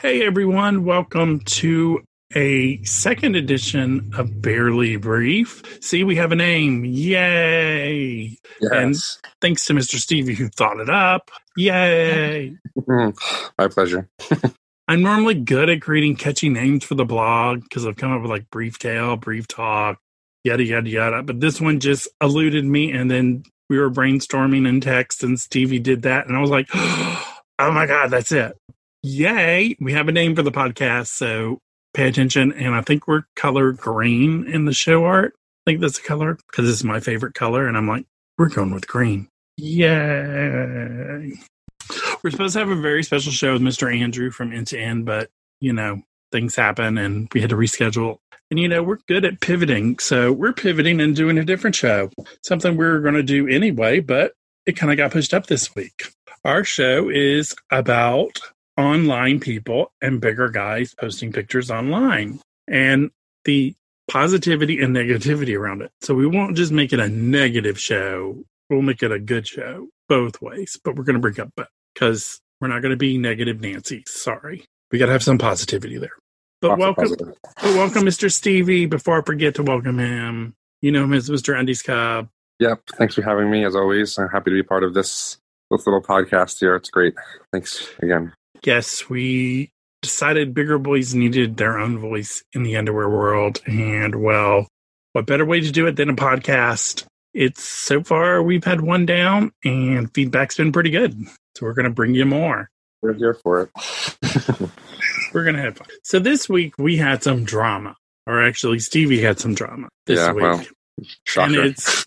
Hey everyone, welcome to a second edition of Barely Brief. See, we have a name. Yay! Yes. And thanks to Mr. Stevie who thought it up. Yay! My pleasure. I'm normally good at creating catchy names for the blog because I've come up with like Brief Tale, Brief Talk, yada, yada, yada. But this one just eluded me. And then we were brainstorming in text and Stevie did that. And I was like, oh my God, that's it. Yay. We have a name for the podcast. So pay attention. And I think we're color green in the show art. I think that's the color because is my favorite color. And I'm like, we're going with green. Yay. We're supposed to have a very special show with Mr. Andrew from End to End, but you know, things happen and we had to reschedule. And you know, we're good at pivoting. So we're pivoting and doing a different show. Something we are going to do anyway, but it kind of got pushed up this week. Our show is about online people and bigger guys posting pictures online and the positivity and negativity around it. So we won't just make it a negative show. We'll make it a good show both ways, but we're going to bring up because we're not going to be negative Nancy. Sorry. We got to have some positivity there. But Lots welcome, but welcome, Mr. Stevie. Before I forget to welcome him, you know him as Mr. Andy's Cub. Yep. Thanks for having me as always. I'm happy to be part of this, this little podcast here. It's great. Thanks again. Yes, we decided bigger boys needed their own voice in the underwear world. And well, what better way to do it than a podcast? It's so far we've had one down and feedback's been pretty good. So we're going to bring you more. We're here for it. We're going to have fun. So this week we had some drama, or actually, Stevie had some drama this Yeah, week. well, Shocker. And it's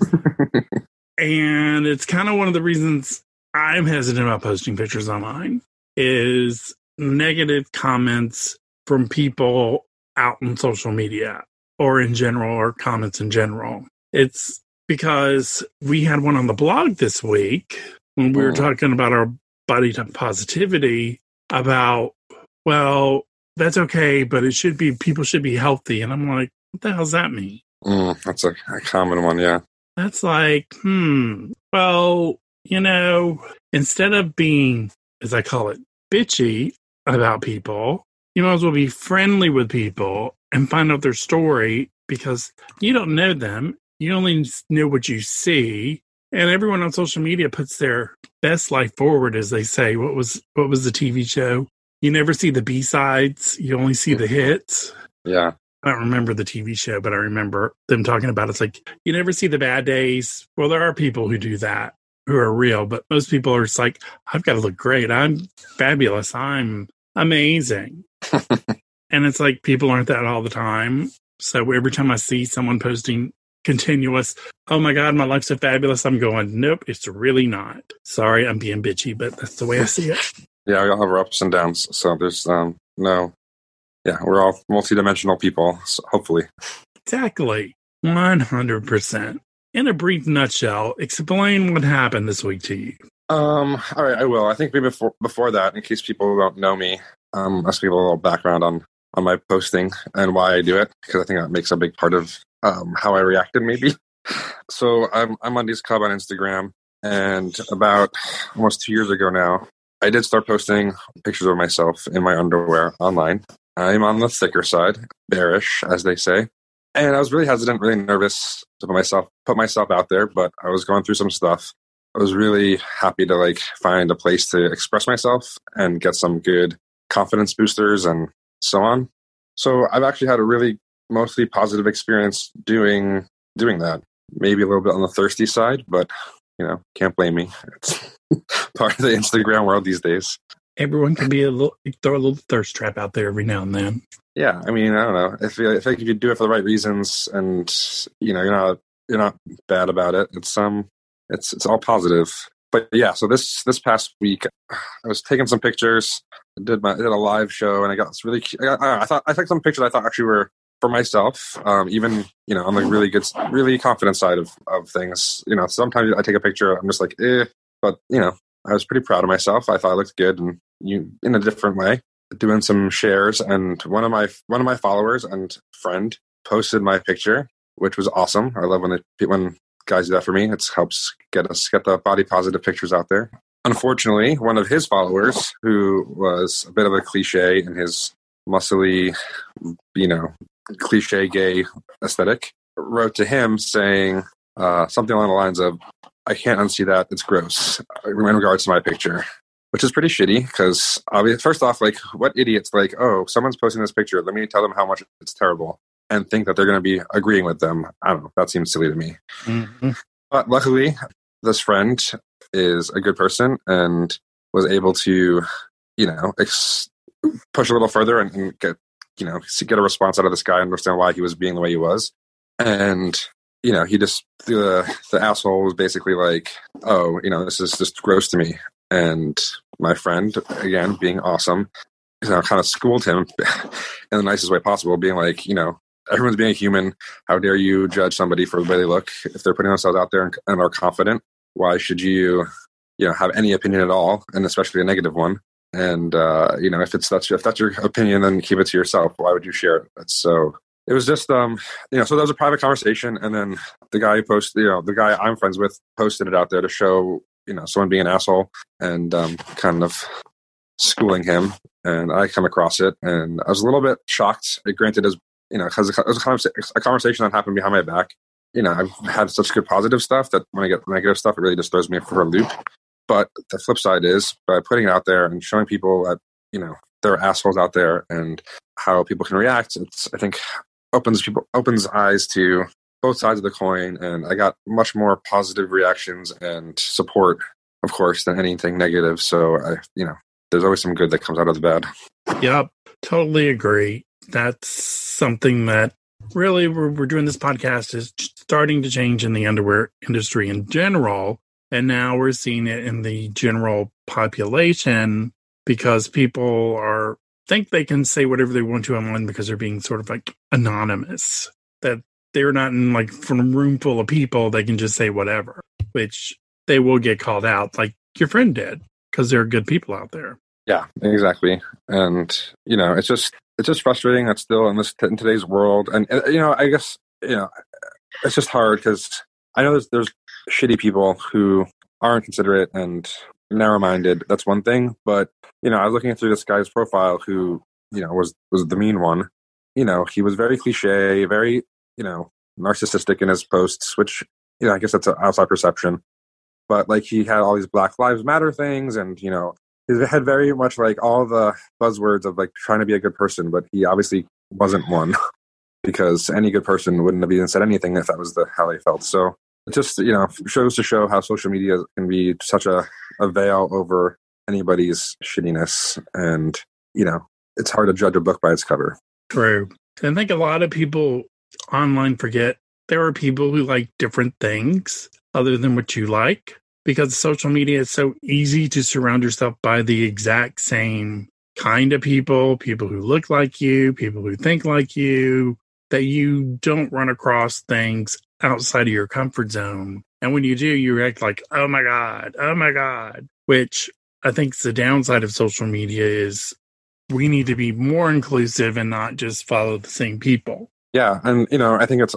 and it's kind of one of the reasons I'm hesitant about posting pictures online is negative comments from people out in social media or in general or comments in general. It's because we had one on the blog this week when we were Mm. talking about our body type positivity about well that's okay but it should be people should be healthy and i'm like what the hell's that mean Mm, that's a, a common one. Yeah. that's like, hmm, well, you know, instead of being, as I call it, bitchy about people, you might as well be friendly with people and find out their story because you don't know them. You only know what you see. And everyone on social media puts their best life forward, as they say. What was what was the TV show? You never see the B sides. You only see the hits. Yeah. I don't remember the TV show, but I remember them talking about it. it's like you never see the bad days. Well, there are people who do that who are real, but most people are just like, I've got to look great. I'm fabulous. I'm amazing. and it's like people aren't that all the time. So every time I see someone posting continuous, oh my God, my life's so fabulous, I'm going, nope, it's really not. Sorry, I'm being bitchy, but that's the way I see it. Yeah. We all have our ups and downs. So there's um no. Yeah, we're all multidimensional people. So hopefully. Exactly. 100%. In a brief nutshell, explain what happened this week to you. Um. All right. I will. I think maybe before before that, in case people don't know me, um, let's give a little background on on my posting and why I do it because I think that makes a big part of um how I reacted. Maybe. So I'm I'm on this club on Instagram, and about almost two years ago now, I did start posting pictures of myself in my underwear online. I'm on the thicker side, bearish, as they say. And I was really hesitant, really nervous to put myself put myself out there, but I was going through some stuff. I was really happy to like find a place to express myself and get some good confidence boosters and so on. So I've actually had a really mostly positive experience doing doing that. Maybe a little bit on the thirsty side, but you know, can't blame me. It's part of the Instagram world these days. Everyone can be a little, throw a little thirst trap out there every now and then. Yeah, I mean, I don't know. If you, if if you do it for the right reasons, and you know, you're not you're not bad about it. It's um, it's it's all positive. But yeah, so this this past week, I was taking some pictures. I did my I did a live show, and I got this really. I, got, I thought I took some pictures I thought actually were for myself. Um, even you know, on the really good, really confident side of of things. You know, sometimes I take a picture, I'm just like, eh. But you know, I was pretty proud of myself. I thought I looked good, and you in a different way doing some shares and one of my one of my followers and friend posted my picture which was awesome. I love when it when guys do that for me. It helps get us get the body positive pictures out there. Unfortunately, one of his followers, who was a bit of a cliche in his muscly, you know, cliche gay aesthetic, wrote to him saying uh, something along the lines of, I can't unsee that. It's gross in regards to my picture, which is pretty shitty because, obviously, first off, like, what idiots, like, oh, someone's posting this picture. Let me tell them how much it's terrible and think that they're going to be agreeing with them. I don't know. That seems silly to me. Mm-hmm. But luckily, this friend is a good person and was able to, you know, ex- push a little further and, and get, you know, get a response out of this guy, understand why he was being the way he was. And, you know, he just, the, the asshole was basically like, oh, you know, this is just gross to me. And my friend, again, being awesome, you know, kind of schooled him in the nicest way possible, being like, you know, everyone's being a human. How dare you judge somebody for the way they look? If they're putting themselves out there and, and are confident, why should you, you know, have any opinion at all, and especially a negative one? And uh, you know, if it's that's if that's your opinion, then keep it to yourself. Why would you share it? That's so. It was just, um, you know, so that was a private conversation, and then the guy who posted, you know, the guy I'm friends with posted it out there to show, you know, someone being an asshole and um, kind of schooling him. And I come across it, and I was a little bit shocked. It granted, as you know, because it was kind of a conversation that happened behind my back. You know, I've had such good positive stuff that when I get negative stuff, it really just throws me for a loop. But the flip side is by putting it out there and showing people that, you know, there are assholes out there and how people can react, it's, I think, opens people, opens eyes to both sides of the coin. And I got much more positive reactions and support, of course, than anything negative. So I, you know, there's always some good that comes out of the bad. Yep. Totally agree that's something that really we're, we're doing this podcast is starting to change in the underwear industry in general. And now we're seeing it in the general population because people are think they can say whatever they want to online because they're being sort of like anonymous. That they're not in like from a room full of people, they can just say whatever, which they will get called out, like your friend did, because there are good people out there. Yeah, exactly. And you know, it's just it's just frustrating that still in this in today's world, and, and you know, I guess you know, it's just hard because I know there's there's shitty people who aren't considerate and narrow-minded. That's one thing, but you know, I was looking through this guy's profile who you know was was the mean one. You know, he was very cliche, very you know narcissistic in his posts, which you know I guess that's an outside perception. But like he had all these Black Lives Matter things, and you know he had very much like all the buzzwords of like trying to be a good person, but he obviously wasn't one because any good person wouldn't have even said anything if that was the how they felt. So it just you know shows to show how social media can be such a, a veil over anybody's shittiness, and you know it's hard to judge a book by its cover. True. I think a lot of people online forget there are people who like different things other than what you like because social media is so easy to surround yourself by the exact same kind of people, people who look like you, people who think like you, that you don't run across things outside of your comfort zone. And when you do, you react like, oh my God, oh my God, which I think the downside of social media is we need to be more inclusive and not just follow the same people. Yeah. And, you know, I think it's,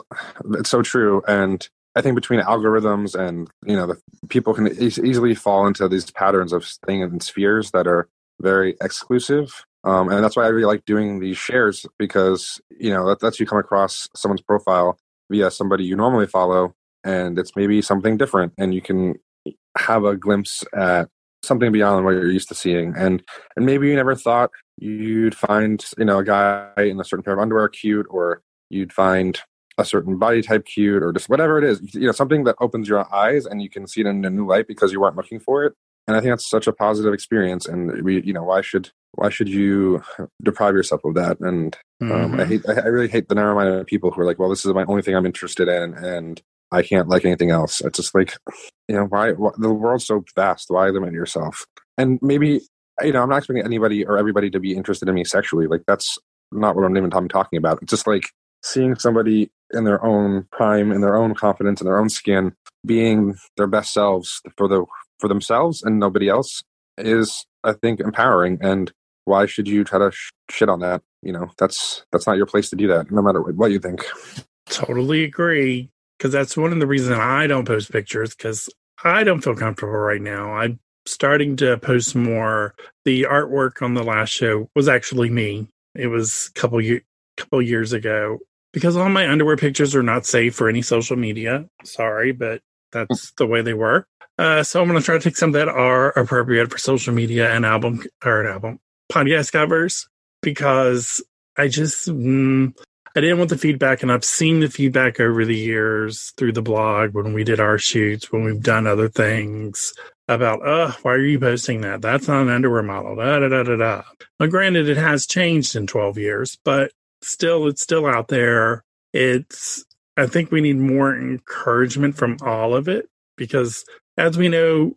it's so true. And I think between algorithms and you know the people can e- easily fall into these patterns of staying in spheres that are very exclusive, um, and that's why I really like doing these shares because you know that lets you come across someone's profile via somebody you normally follow, and it's maybe something different, and you can have a glimpse at something beyond what you're used to seeing, and and maybe you never thought you'd find you know a guy in a certain pair of underwear cute, or you'd find a certain body type cute or just whatever it is you know something that opens your eyes and you can see it in a new light because you weren't looking for it. And i think that's such a positive experience and we you know why should why should you deprive yourself of that? And um, mm-hmm. i hate i really hate the narrow-minded people who are like well this is my only thing i'm interested in and i can't like anything else. It's just like you know why, why the world's so vast. Why limit yourself? And maybe you know i'm not expecting anybody or everybody to be interested in me sexually. Like that's not what i'm even talking about. It's just like seeing somebody in their own prime, in their own confidence, in their own skin, being their best selves for the for themselves and nobody else is, I think, empowering. And why should you try to sh- shit on that? You know, that's that's not your place to do that, no matter what you think. Totally agree. Because that's one of the reasons I don't post pictures because I don't feel comfortable right now. I'm starting to post more. The artwork on the last show was actually me. It was a couple year, couple years ago because all my underwear pictures are not safe for any social media. Sorry, but that's the way they were. Uh, so I'm going to try to take some that are appropriate for social media and album or an album podcast covers because I just mm, I didn't want the feedback, and I've seen the feedback over the years through the blog when we did our shoots, when we've done other things about, uh, why are you posting that? That's not an underwear model. Da da da da da. Now, granted, it has changed in 12 years, but still, it's still out there. It's I think we need more encouragement from all of it because, as we know,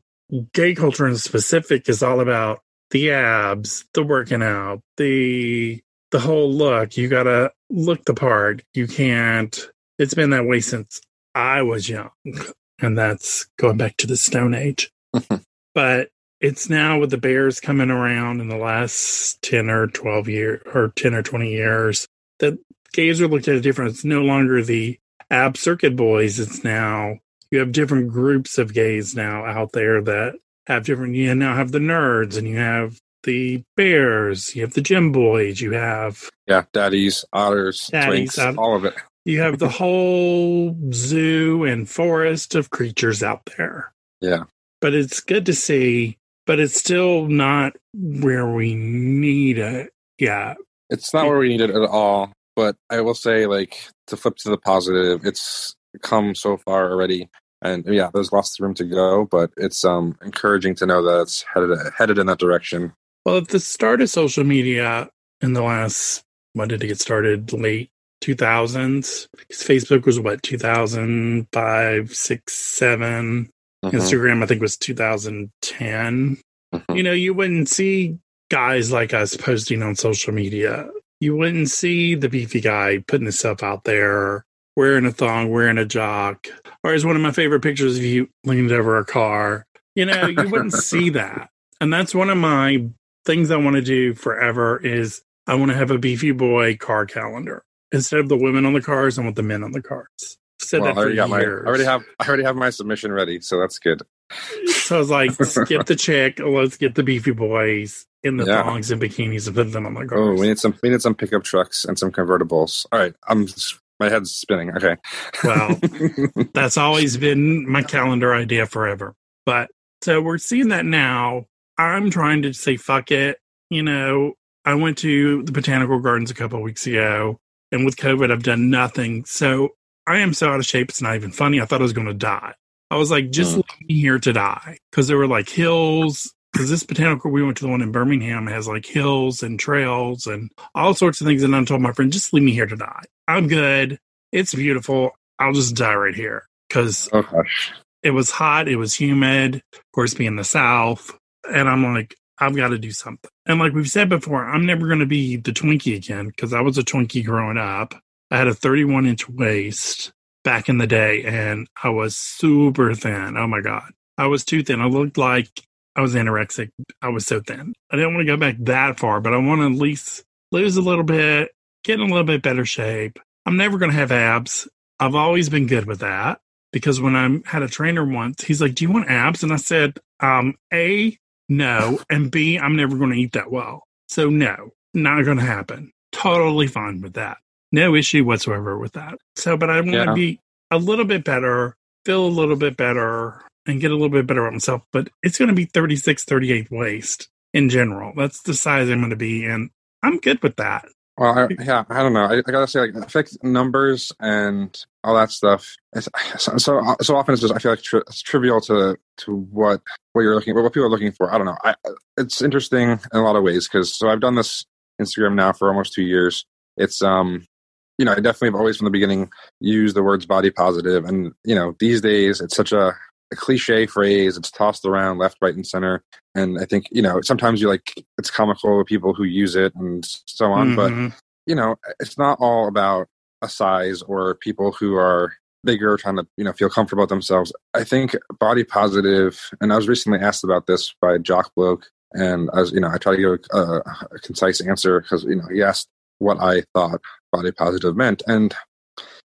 gay culture in specific is all about the abs, the working out, the the whole look. You gotta look the part. You can't. It's been that way since I was young, and that's going back to the Stone Age. but it's now with the bears coming around in the last 10 or 12 years or 10 or 20 years that gays are looked at different. It's no longer the ab circuit boys. It's now you have different groups of gays now out there that have different. You now have the nerds, and you have the bears. You have the gym boys. You have yeah, daddies, otters, daddies, twinks, all of it. You have the whole zoo and forest of creatures out there. Yeah, but it's good to see. But it's still not where we need it. Yeah, it's not where we need it at all. But I will say, like, to flip to the positive, it's come so far already. And yeah, there's lots of room to go, but it's um encouraging to know that it's headed headed in that direction. Well, at the start of social media in the last when did it get started? Late 2000s. Because Facebook was what 2005, six, seven. Mm-hmm. Instagram, I think, was 2010. Mm-hmm. You know, you wouldn't see guys like us posting on social media you wouldn't see the beefy guy putting himself out there wearing a thong, wearing a jock, or as one of my favorite pictures of you leaned over a car. You know, you wouldn't see that. And that's one of my things I want to do forever is I want to have a beefy boy car calendar. Instead of the women on the cars, I want the men on the cars. Said well, that I already, got my, I already have I already have my submission ready, so that's good. So I was like, skip the chick, let's get the beefy boys in the yeah. thongs and bikinis and put them on the cars. Oh, we need some we need some pickup trucks and some convertibles. All right, I'm my head's spinning. Okay. Well, that's always been my calendar idea forever. But so we're seeing that now. I'm trying to say fuck it. You know, I went to the botanical gardens a couple weeks ago, and with COVID, I've done nothing. So I am so out of shape. It's not even funny. I thought I was going to die. I was like, just mm. leave me here to die because there were like hills because this botanical we went to the one in Birmingham has like hills and trails and all sorts of things. And I told my friend, just leave me here to die. I'm good. It's beautiful. I'll just die right here because oh, it was hot. It was humid. Of course, being the South, and I'm like, I've got to do something. And like we've said before, I'm never going to be the Twinkie again because I was a Twinkie growing up. I had a 31 inch waist back in the day, and I was super thin. Oh my god, I was too thin. I looked like I was anorexic. I was so thin. I didn't want to go back that far, but I want to at least lose a little bit, get in a little bit better shape. I'm never going to have abs. I've always been good with that because when I had a trainer once, he's like, "Do you want abs?" And I said, um, "A, no, and B, I'm never going to eat that well. So no, not going to happen. Totally fine with that. No issue whatsoever with that. So, but I want to yeah. be a little bit better, feel a little bit better, and get a little bit better about myself. But it's going to be 36, 38 waist in general. That's the size I'm going to be, and I'm good with that. Well, I, yeah, I don't know. I, I, gotta say, like, I feel like numbers and all that stuff. so, so, so often it's just I feel like tri- it's trivial to to what what you're looking, what people are looking for. I don't know. I, it's interesting in a lot of ways because so I've done this Instagram now for almost two years. It's um, you know, I definitely have always from the beginning used the words body positive, and you know, these days it's such a a cliche phrase. It's tossed around left, right, and center. And I think, you know, sometimes you like, it's comical people who use it and so on. Mm-hmm. But, you know, it's not all about a size or people who are bigger, trying to, you know, feel comfortable with themselves. I think body positive, and I was recently asked about this by Jock Bloke. And as you know, I try to give a, a concise answer because, you know, he asked what I thought body positive meant. And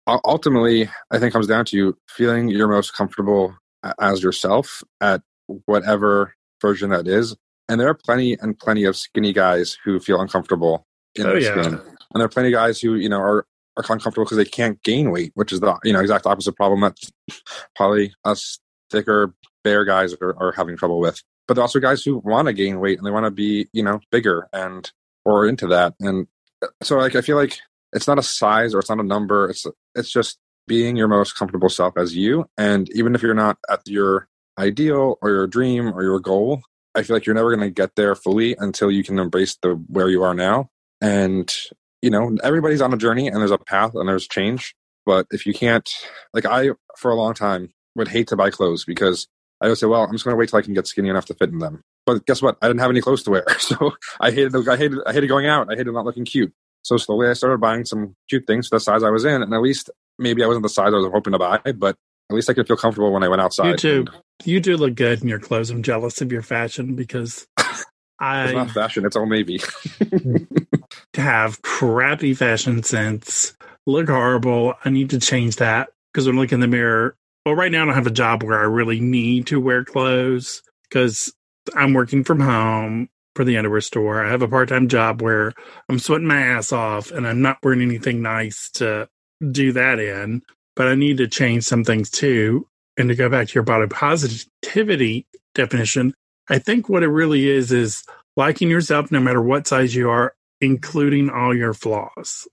ultimately, I think comes down to you feeling you're most comfortable as yourself at whatever version that is. And there are plenty and plenty of skinny guys who feel uncomfortable in Oh, their yeah. skin. And there are plenty of guys who, you know, are, are uncomfortable because they can't gain weight, which is the, you know, exact opposite problem that probably us thicker, bear guys are, are having trouble with. But there are also guys who want to gain weight and they want to be, you know, bigger and, or into that. And uh, so like, I feel like it's not a size or it's not a number. It's, it's just being your most comfortable self as you. And even if you're not at your ideal or your dream or your goal, I feel like you're never going to get there fully until you can embrace the where you are now. And you know, everybody's on a journey and there's a path and there's change. But if you can't, like I, for a long time, would hate to buy clothes because I would say, well, I'm just going to wait till I can get skinny enough to fit in them. But guess what? I didn't have any clothes to wear, so I hated, I hated, I hated going out. I hated not looking cute. So slowly, I started buying some cute things for the size I was in, and at least maybe I wasn't the size I was hoping to buy, but at least I could feel comfortable when I went outside. You too. And You do look good in your clothes. I'm jealous of your fashion because It's I not fashion; it's Old Navy. have crappy fashion sense, look horrible. I need to change that because when I look in the mirror, well, right now I don't have a job where I really need to wear clothes because I'm working from home for the underwear store. I have a part time job where I'm sweating my ass off and I'm not wearing anything nice to do that in. But I need to change some things too. And to go back to your body positivity definition, I think what it really is is liking yourself no matter what size you are, including all your flaws.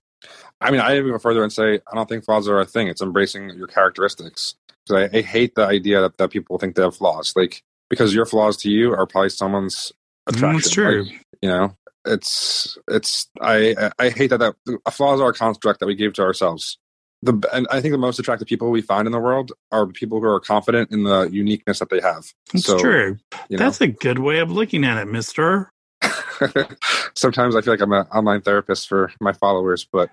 I mean, I even go further and say I don't think flaws are a thing. It's embracing your characteristics. Because I, I hate the idea that, that people think they have flaws. Like because your flaws to you are probably someone's attraction. That's true. Like, you know, it's it's I I hate that that flaws are a construct that we give to ourselves. The and I think the most attractive people we find in the world are people who are confident in the uniqueness that they have. That's so, true. You know, That's a good way of looking at it, mister. sometimes I feel like I'm an online therapist for my followers, but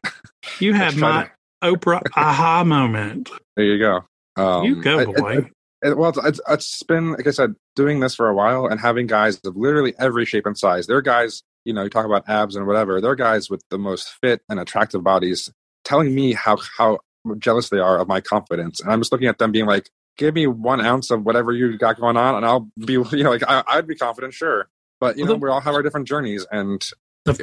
You I had my Oprah aha moment. there you go. Um, you go, I- boy. I- it, well, it's, it's, been like I said, doing this for a while and having guys of literally every shape and size. There are guys, you know, you talk about abs and whatever. There are guys with the most fit and attractive bodies telling me how how jealous they are of my confidence, and I'm just looking at them being like, "Give me one ounce of whatever you got going on, and I'll be, you know, like I, I'd be confident, sure." But you Well, know, the- we all have our different journeys, and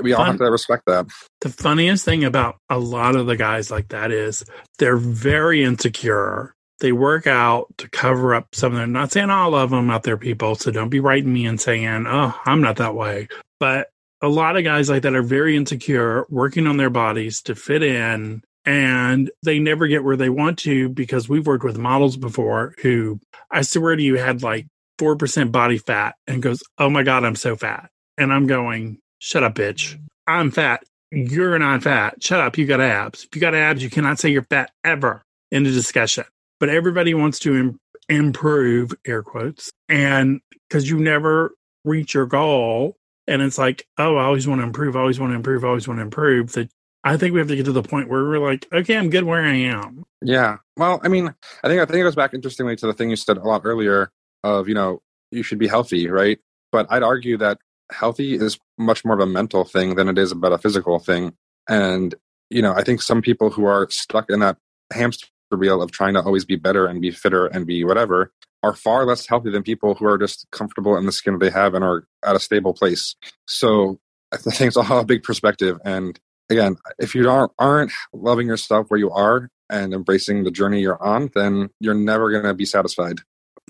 we all fun- have to respect that. the funniest thing about a lot of the guys like that is they're very insecure. They work out to cover up some of them. Not saying all of them out there, people. So don't be writing me and saying, "Oh, I'm not that way." But a lot of guys like that are very insecure, working on their bodies to fit in, and they never get where they want to because we've worked with models before who I swear to you had like four percent body fat and goes, "Oh my god, I'm so fat," and I'm going, "Shut up, bitch! I'm fat. You're not fat. Shut up. You got abs. If you got abs, you cannot say you're fat ever in a discussion." But everybody wants to Im- improve, air quotes, and because you never reach your goal, and it's like, "Oh, I always want to improve. I always want to improve. I always want to improve." That I think we have to get to the point where we're like, "Okay, I'm good where I am." Yeah. Well, I mean, I think I think it goes back interestingly to the thing you said a lot earlier of you know you should be healthy, right? But I'd argue that healthy is much more of a mental thing than it is about a physical thing. And you know, I think some people who are stuck in that hamster wheel of trying to always be better and be fitter and be whatever are far less healthy than people who are just comfortable in the skin they have and are at a stable place. So I think it's all a big perspective. And again, if you aren't aren't loving yourself where you are and embracing the journey you're on, then you're never going to be satisfied.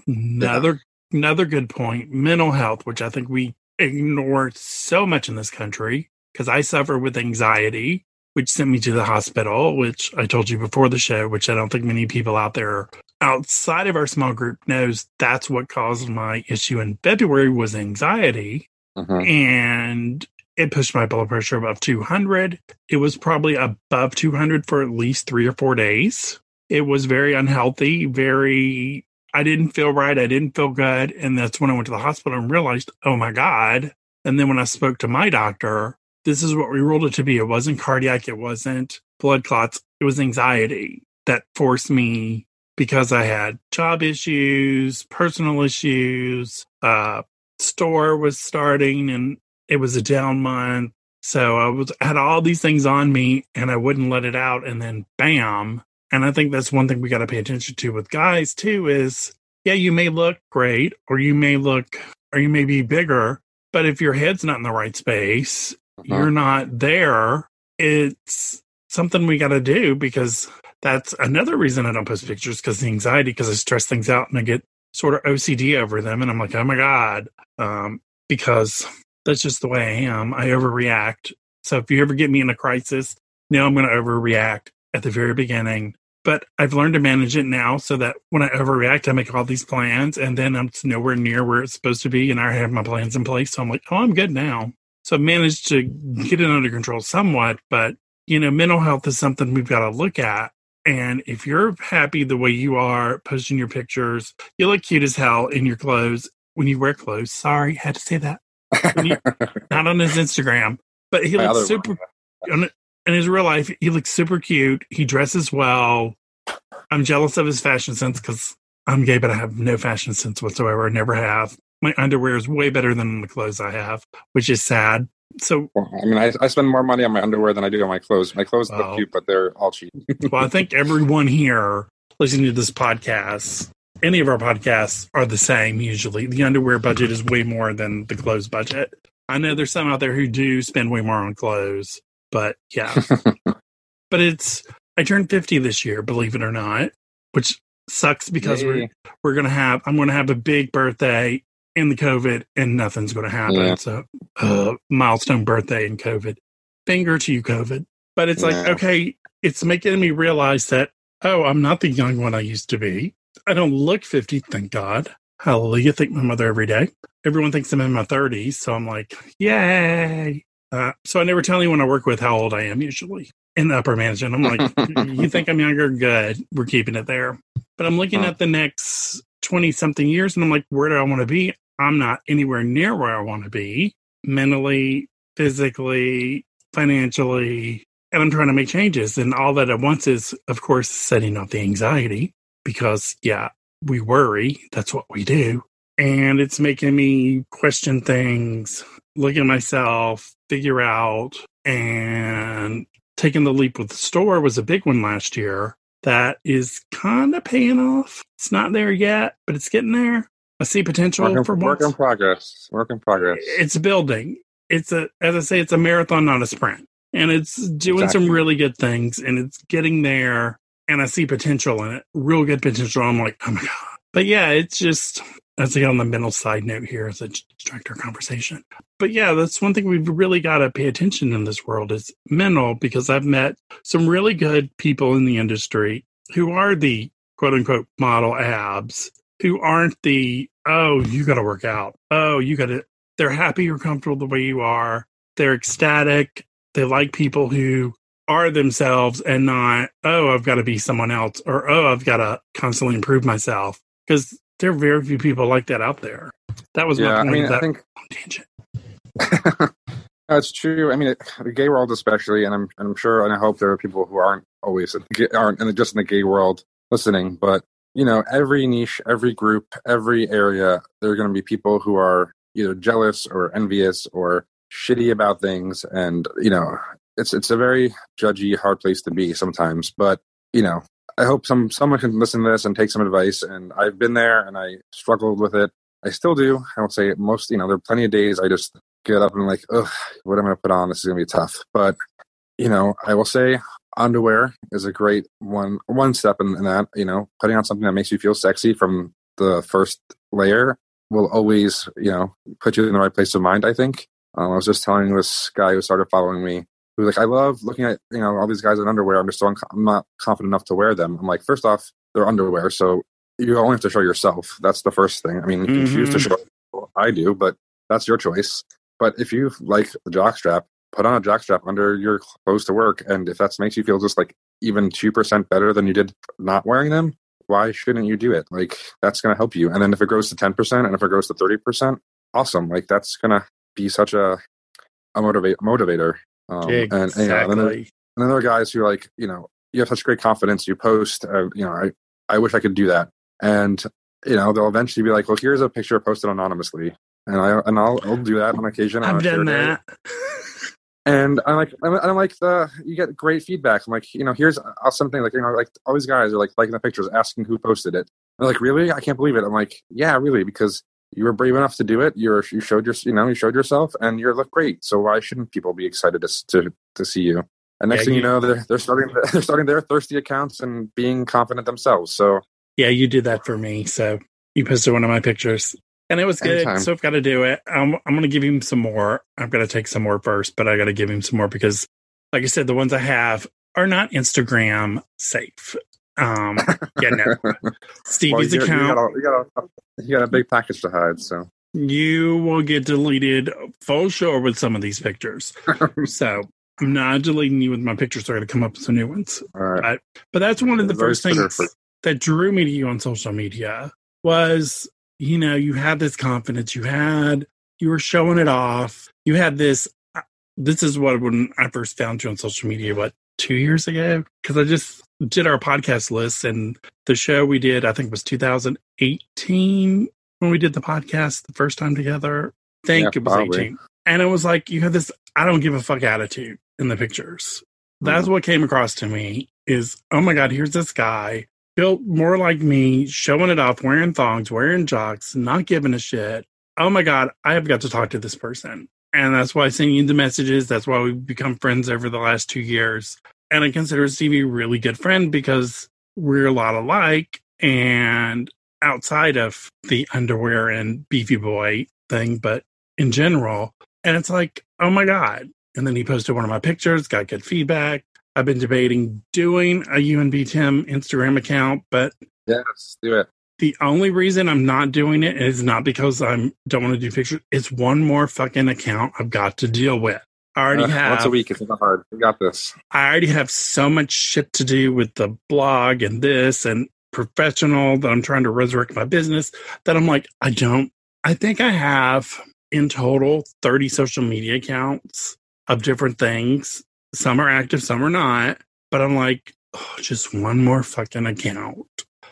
Another another good point. Mental health, which I think we ignore so much in this country, because I suffer with anxiety, which sent me to the hospital, which I told you before the show, which I don't think many people out there outside of our small group knows that's what caused my issue in February was anxiety. Mhm. And it pushed my blood pressure above 200. It was probably above 200 for at least three or four days. It was very unhealthy, very, I didn't feel right. I didn't feel good. And that's when I went to the hospital and realized, oh my God. And then when I spoke to my doctor, this is what we ruled it to be. It wasn't cardiac, it wasn't blood clots, it was anxiety that forced me because I had job issues, personal issues, uh, store was starting and it was a down month. So I was had all these things on me and I wouldn't let it out and then bam. And I think that's one thing we got to pay attention to with guys too is yeah, you may look great or you may look or you may be bigger, but if your head's not in the right space, Uh-huh. you're not there. It's something we got to do because that's another reason I don't post pictures because the anxiety, because I stress things out and I get sort of OCD over them. And I'm like, oh my God. Um, because that's just the way I am. I overreact. So if you ever get me in a crisis, now I'm going to overreact at the very beginning. But I've learned to manage it now so that when I overreact, I make all these plans and then I'm nowhere near where it's supposed to be. And I have my plans in place. So I'm like, oh, I'm good now. So I've managed to get it under control somewhat. But, you know, mental health is something we've got to look at. And if you're happy the way you are, posting your pictures, you look cute as hell in your clothes when you wear clothes. Sorry, had to say that. You- Not on his Instagram, but he My looks super on- in his real life, he looks super cute. He dresses well. I'm jealous of his fashion sense because I'm gay, but I have no fashion sense whatsoever. I never have. My underwear is way better than the clothes I have, which is sad. So, Well, I mean, I, I spend more money on my underwear than I do on my clothes. My clothes Wow. look cute, but they're all cheap. well, I think everyone here listening to this podcast, any of our podcasts, are the same usually. The underwear budget is way more than the clothes budget. I know there's some out there who do spend way more on clothes, but yeah. but it's I turned 50 this year, believe it or not, which sucks because we're we're gonna have I'm gonna have a big birthday in the COVID and nothing's gonna happen. Yeah. So uh milestone birthday in COVID. Finger to you, COVID. But it's like, Yeah. okay, it's making me realize that, oh, I'm not the young one I used to be. I don't look 50, thank God. Hallelujah. Thank my mother every day. Everyone thinks I'm in my 30s. So I'm like, yay. Uh, so I never tell anyone I work with how old I am usually in the upper management. I'm like, you think I'm younger? Good. We're keeping it there. But I'm looking Huh. at the next 20 something years and I'm like, where do I want to be? I'm not anywhere near where I want to be mentally, physically, financially. And I'm trying to make changes. And all that at once is, of course, setting off the anxiety because, yeah, we worry. That's what we do. And it's making me question things, look at myself, figure out, and taking the leap with the store was a big one last year. That is kind of paying off. It's not there yet, but it's getting there. I see potential Work in, for work once. in progress. Work in progress. It's building. It's a, as I say, it's a marathon, not a sprint. And it's doing Exactly. some really good things and it's getting there. And I see potential in it, real good potential. I'm like, oh my God. But yeah, it's just, as I get on the mental side note here as a distract our conversation. But yeah, that's one thing we've really got to pay attention in this world is mental because I've met some really good people in the industry who are the quote unquote model abs who aren't the, oh, you got to work out. Oh, you got to, they're happy you're comfortable the way you are. They're ecstatic. They like people who are themselves and not, oh, I've got to be someone else or, oh, I've got to constantly improve myself. Because there are very few people like that out there. That was yeah, my I point mean, of I that think tangent. that's true. I mean, the gay world especially, and I'm and I'm sure, and I hope there are people who aren't always in the gay- aren't just in the gay world listening. But you know, every niche, every group, every area, there are going to be people who are either jealous or envious or shitty about things, and you know, it's it's a very judgy, hard place to be sometimes. But you know, I hope some someone can listen to this and take some advice. And I've been there, and I struggled with it. I still do. I would say most, you know, there are plenty of days I just get up and I'm like, ugh, what am I going to put on? This is going to be tough. But, you know, I will say underwear is a great one, one step in, in that, you know, putting on something that makes you feel sexy from the first layer will always, you know, put you in the right place of mind, I think. Um, I was just telling this guy who started following me, who was like, I love looking at, you know, all these guys in underwear. I'm just so unco- I'm not confident enough to wear them. I'm like, first off, they're underwear. So you only have to show yourself. That's the first thing. I mean, you choose to Mhm. show, I do, but that's your choice. But if you like the jock strap, put on a jock strap under your clothes to work. And if that makes you feel just like even 2% better than you did not wearing them, why shouldn't you do it? Like that's going to help you. And then if it grows to 10% and if it grows to 30%, awesome. Like that's going to be such a, a motivate, motivator. Um, and, and, you know, and then there- Exactly. and then there are guys who are like, you know, you have such great confidence. You post, uh, you know, I, I wish I could do that. And, you know, they'll eventually be like, well, here's a picture posted anonymously. And I, and I'll, I'll do that on occasion. I've done that. And I'm like, I'm, I'm like, the, you get great feedback. I'm like, you know, here's uh, something like, you know, like all these guys are like liking the pictures, asking who posted it. They're like, really? I can't believe it. I'm like, yeah, really, because you were brave enough to do it. You're you showed your you know you showed yourself and you look great. So why shouldn't people be excited to to, to see you? And next Yeah, thing you you- know, they're they're starting they're starting their thirsty accounts and being confident themselves. So Yeah, you did that for me. So you posted one of my pictures. And it was good. Anytime. So I've got to do it. I'm, I'm going to give him some more. I've got to take some more first, but I got to give him some more because, like I said, the ones I have are not Instagram safe. Um, yeah, no. well, Stevie's you, you account, got a, you got a you got a big package to hide. So you will get deleted full sure with some of these pictures. so I'm not deleting you with my pictures. So I got to come up with some new ones. all right, But that's one of the Very first things that drew me to you on social media was, you know, you had this confidence, you had, you were showing it off, you had this. uh, This is what when I first found you on social media, what two years ago? Because I just did our podcast list and the show we did, I think it was 2018 when we did the podcast the first time together. I think Yeah, it was probably. 18. And it was like you had this I don't give a fuck attitude in the pictures. That's what came across to me is, oh my God, here's this guy built more like me, showing it off, wearing thongs, wearing jocks, not giving a shit. Oh my God, I have got to talk to this person. And that's why I send you the messages. That's why we've become friends over the last two years. And I consider Stevie a really good friend because we're a lot alike. And outside of the underwear and beefy boy thing, but in general, and it's like, oh my God. And then he posted one of my pictures, got good feedback. I've been debating doing a UNB Tim Instagram account, but yes, do it. the only reason I'm not doing it is not because I'm don't want to do pictures. It's one more fucking account I've got to deal with. I already Uh, have once a week. It's not hard. We got this. I already have so much shit to do with the blog and this and professional that I'm trying to resurrect my business that I'm like, I don't, I think I have in total 30 social media accounts of different things. Some are active, some are not. But I'm like, oh, just one more fucking account.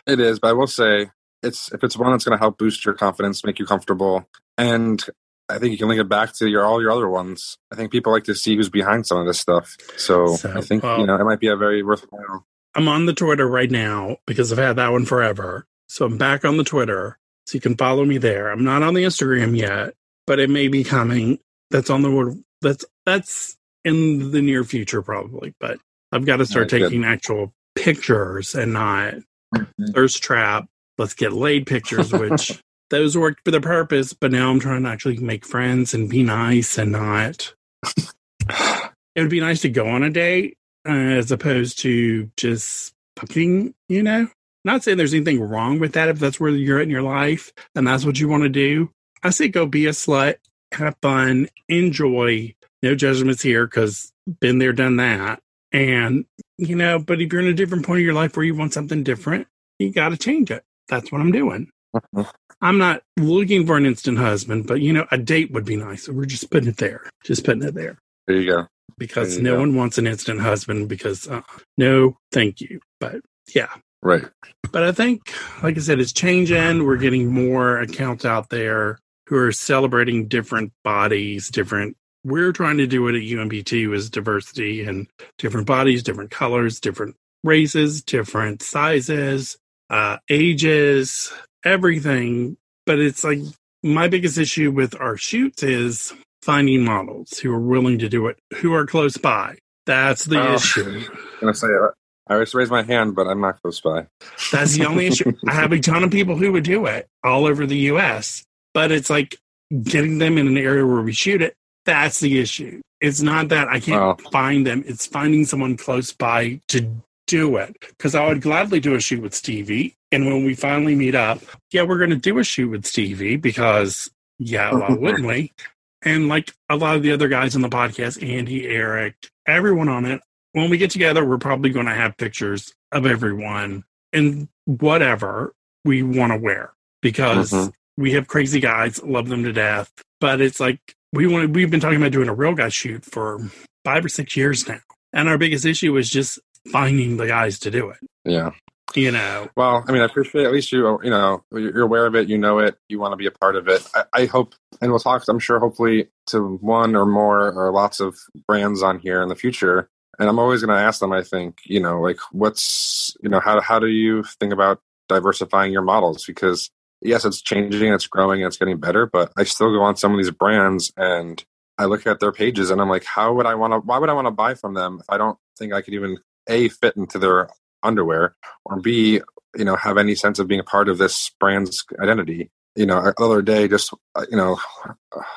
It is, but I will say it's if it's one that's going to help boost your confidence, make you comfortable, and I think you can link it back to your all your other ones. I think people like to see who's behind some of this stuff. So, So, I think well- you know it might be a very worthwhile. I'm on the Twitter right now because I've had that one forever. So I'm back on the Twitter. So you can follow me there. I'm not on the Instagram yet, but it may be coming. That's on the word. that's that's in the near future probably. But I've got to start good. taking actual pictures and not Mm-hmm. thirst trap. Let's get laid pictures, which those worked for the purpose, but now I'm trying to actually make friends and be nice and not. it would be nice to go on a date uh, as opposed to just fucking, you know? Not saying there's anything wrong with that if that's where you're at in your life and that's what you want to do. I say go be a slut, have fun, enjoy. No judgments here because been there, done that. And, you know, but if you're in a different point of your life where you want something different, you got to change it. That's what I'm doing. Mhm. I'm not looking for an instant husband, but, you know, a date would be nice. So we're just putting it there, just putting it there There you go. because you no go. one wants an instant husband because uh, no, thank you. But yeah, Right. but I think, like I said, it's changing. We're getting more accounts out there who are celebrating different bodies, different. We're trying to do it at UMBT is diversity and different bodies, different colors, different races, different sizes, uh, ages, everything. But it's like my biggest issue with our shoots is finding models who are willing to do it, who are close by. That's the Oh. issue. I'm gonna say it. I always raise my hand, but I'm not close by. That's the only issue. I have a ton of people who would do it all over the US, but it's like getting them in an area where we shoot it. That's the issue. It's not that I can't Wow. find them, it's finding someone close by to do it. Because I would gladly do a shoot with Stevie. And when we finally meet up, yeah, we're going to do a shoot with Stevie because, yeah, why wouldn't we? And like a lot of the other guys on the podcast, Andy, Eric, everyone on it, when we get together, we're probably going to have pictures of everyone and whatever we want to wear because Mhm. we have crazy guys, love them to death. But it's like we want. We've been talking about doing a real guy shoot for five or six years now, and our biggest issue was just finding the guys to do it. Yeah. You know, Well, I mean, I appreciate at least you, you know, you're aware of it, you know it, you want to be a part of it. I, I hope, and we'll talk, I'm sure, hopefully, to one or more or lots of brands on here in the future. And I'm always going to ask them, I think, you know, like, what's, you know, how, how do you think about diversifying your models? Because yes, it's changing, it's growing, it's getting better, but I still go on some of these brands and I look at their pages and I'm like, how would I want to? Why would I want to buy from them if I don't think I could even a fit into their underwear or b you know have any sense of being a part of this brand's identity? You know, the other day, just uh, you know,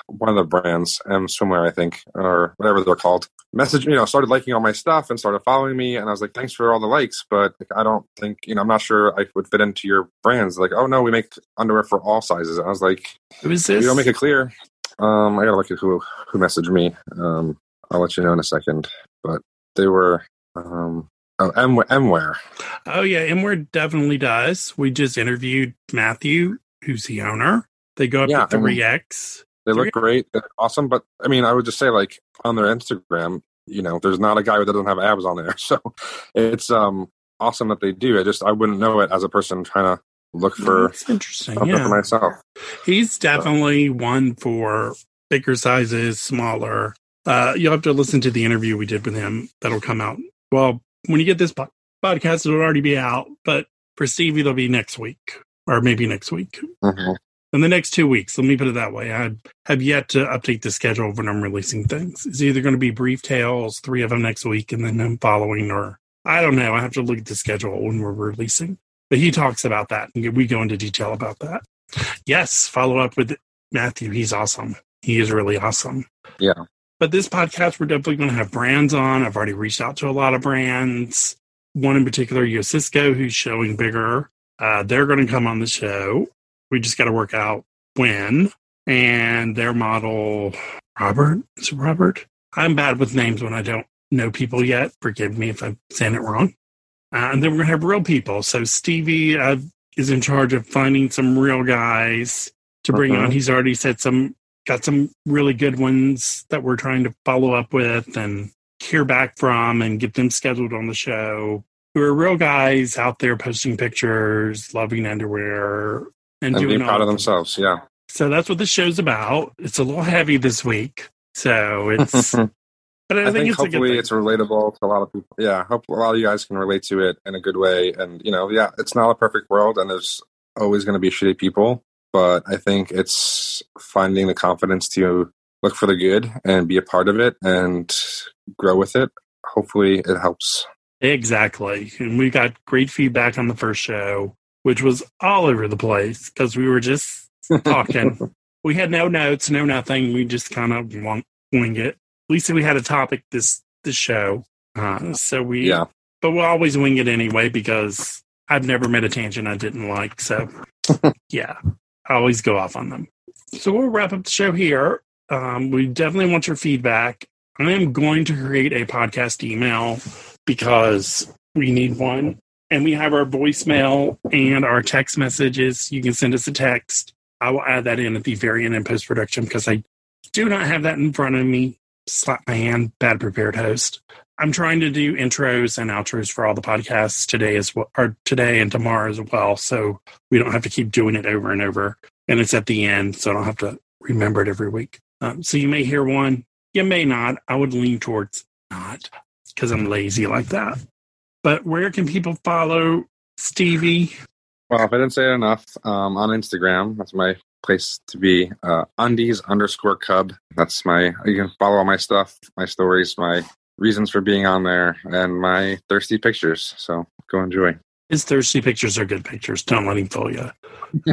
one of the brands, M Swimwear, I think, or whatever they're called, message you know started liking all my stuff and started following me, and I was like, thanks for all the likes, but like, I don't think you know, I'm not sure I would fit into your brands. Like, oh no, we make underwear for all sizes. And I was like, Who is this? you don't make it clear. Um, I gotta look at who who messaged me. Um, I'll let you know in a second. But they were um, oh M Mware. Oh yeah, Mware definitely does. We just interviewed Matthew, who's the owner. They go up Yeah, to I mean- three X. They look great, they're awesome. But I mean, I would just say like on their Instagram, you know, there's not a guy that doesn't have abs on there. So it's um awesome that they do. I just I wouldn't know it as a person trying to look for That's interesting. something for myself. he's definitely one for bigger sizes, smaller. Uh, you'll have to listen to the interview we did with him. That'll come out. Well, when you get this po- podcast, it'll already be out. But for Steve, it'll be next week or maybe next week. Mhm. in the next two weeks. Let me put it that way. I have yet to update the schedule when I'm releasing things. It's either going to be brief tales, three of them next week, and then them following, or I don't know. I have to look at the schedule when we're releasing. But he talks about that, and we go into detail about that. Yes, follow up with Matthew. He's awesome. He is really awesome. Yeah. But this podcast, we're definitely going to have brands on. I've already reached out to a lot of brands. One in particular, Yosisco, who's showing bigger. Uh, they're going to come on the show. We just got to work out when. And their model, Robert, is it Robert? I'm bad with names when I don't know people yet. Forgive me if I'm saying it wrong. Uh, and then we're going to have real people. So Stevie uh, is in charge of finding some real guys to bring Mhm. on. He's already said some, got some really good ones that we're trying to follow up with and hear back from and get them scheduled on the show. Who are real guys out there posting pictures, loving underwear, and, And doing proud of the- themselves. Yeah. So that's what the show's about. It's a little heavy this week, so it's. but I, I think, think it's a good hopefully thing. it's relatable to a lot of people. Yeah, hope a lot of you guys can relate to it in a good way. And you know, yeah, it's not a perfect world, and there's always going to be shitty people. But I think it's finding the confidence to look for the good and be a part of it and grow with it. Hopefully, it helps. Exactly. And we got great feedback on the first show, which was all over the place because we were just talking. we had no notes, no nothing. We just kind of wing wing it. At least we had a topic this this show. Uh, so we, yeah, but we'll always wing it anyway because I've never met a tangent I didn't like. So yeah, I always go off on them. So we'll wrap up the show here. Um, we definitely want your feedback. I am going to create a podcast email because we need one. And we have our voicemail and our text messages. You can send us a text. I will add that in at the very end in post production because I do not have that in front of me. Slap my hand, bad prepared host. I'm trying to do intros and outros for all the podcasts today as well, or today and tomorrow as well. So we don't have to keep doing it over and over. And it's at the end, so I don't have to remember it every week. Um, so you may hear one, you may not. I would lean towards not because I'm lazy like that. But where can people follow Stevie? Well, if I didn't say it enough, um, on Instagram, that's my place to be. Uh, undies underscore cub. That's my. You can follow all my stuff, my stories, my reasons for being on there, and my thirsty pictures. So go enjoy. His thirsty pictures are good pictures. Don't let him fool you.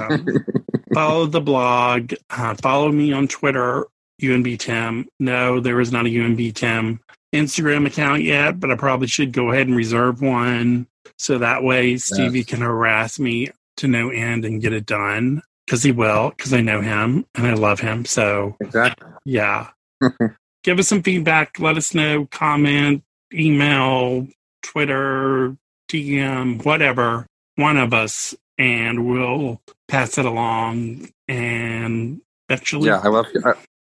Um, follow the blog. Uh, follow me on Twitter, UNB Tim. No, there is not a UNB Tim Instagram account yet, but I probably should go ahead and reserve one so that way Stevie can harass me to no end and get it done because he will because I know him and I love him. So exactly. yeah, give us some feedback. Let us know. Comment, email, Twitter, DM, whatever. One of us, and we'll pass it along. And actually, Yeah, I love.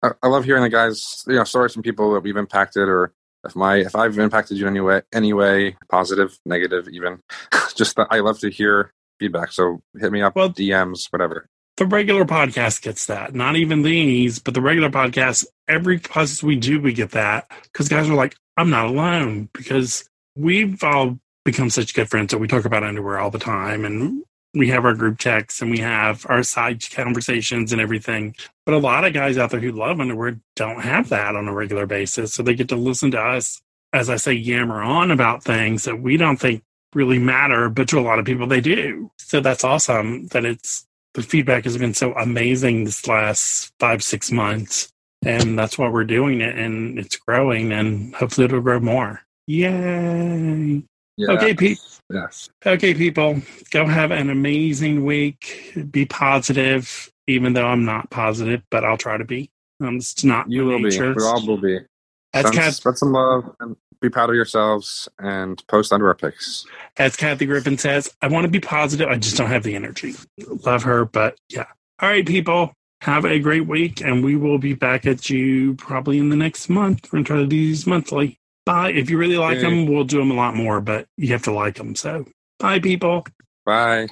I, I love hearing the guys. You know, stories from people that we've impacted, or if my if I've impacted you in any way, any way, positive, negative, even. Just that I love to hear feedback. So hit me up, Well- DMs, whatever. the regular podcast gets that. Not even these, but the regular podcast, every podcast we do, we get that because guys are like, I'm not alone because we've all become such good friends that we talk about underwear all the time and we have our group texts and we have our side conversations and everything. But a lot of guys out there who love underwear don't have that on a regular basis. So they get to listen to us, as I say, yammer on about things that we don't think really matter, but to a lot of people they do. So that's awesome that it's the feedback has been so amazing this last five, six months. And that's why we're doing it and it's growing and hopefully it'll grow more. Yay. Yeah. Okay, Pete. Yes. Okay, people, go have an amazing week. Be positive, even though I'm not positive, but I'll try to be. Um, it's not You will be. nature. We all will be. As, Send, Kath, spread some love and be proud of yourselves and post underwear pics. as Kathy Griffin says, I want to be positive. I just don't have the energy. Love her, but yeah. All right, people, have a great week, and we will be back at you probably in the next month. We're going to try to do these monthly. Bye. If you really like them, we'll do them a lot more, but you have to like them. So, bye, people. Bye.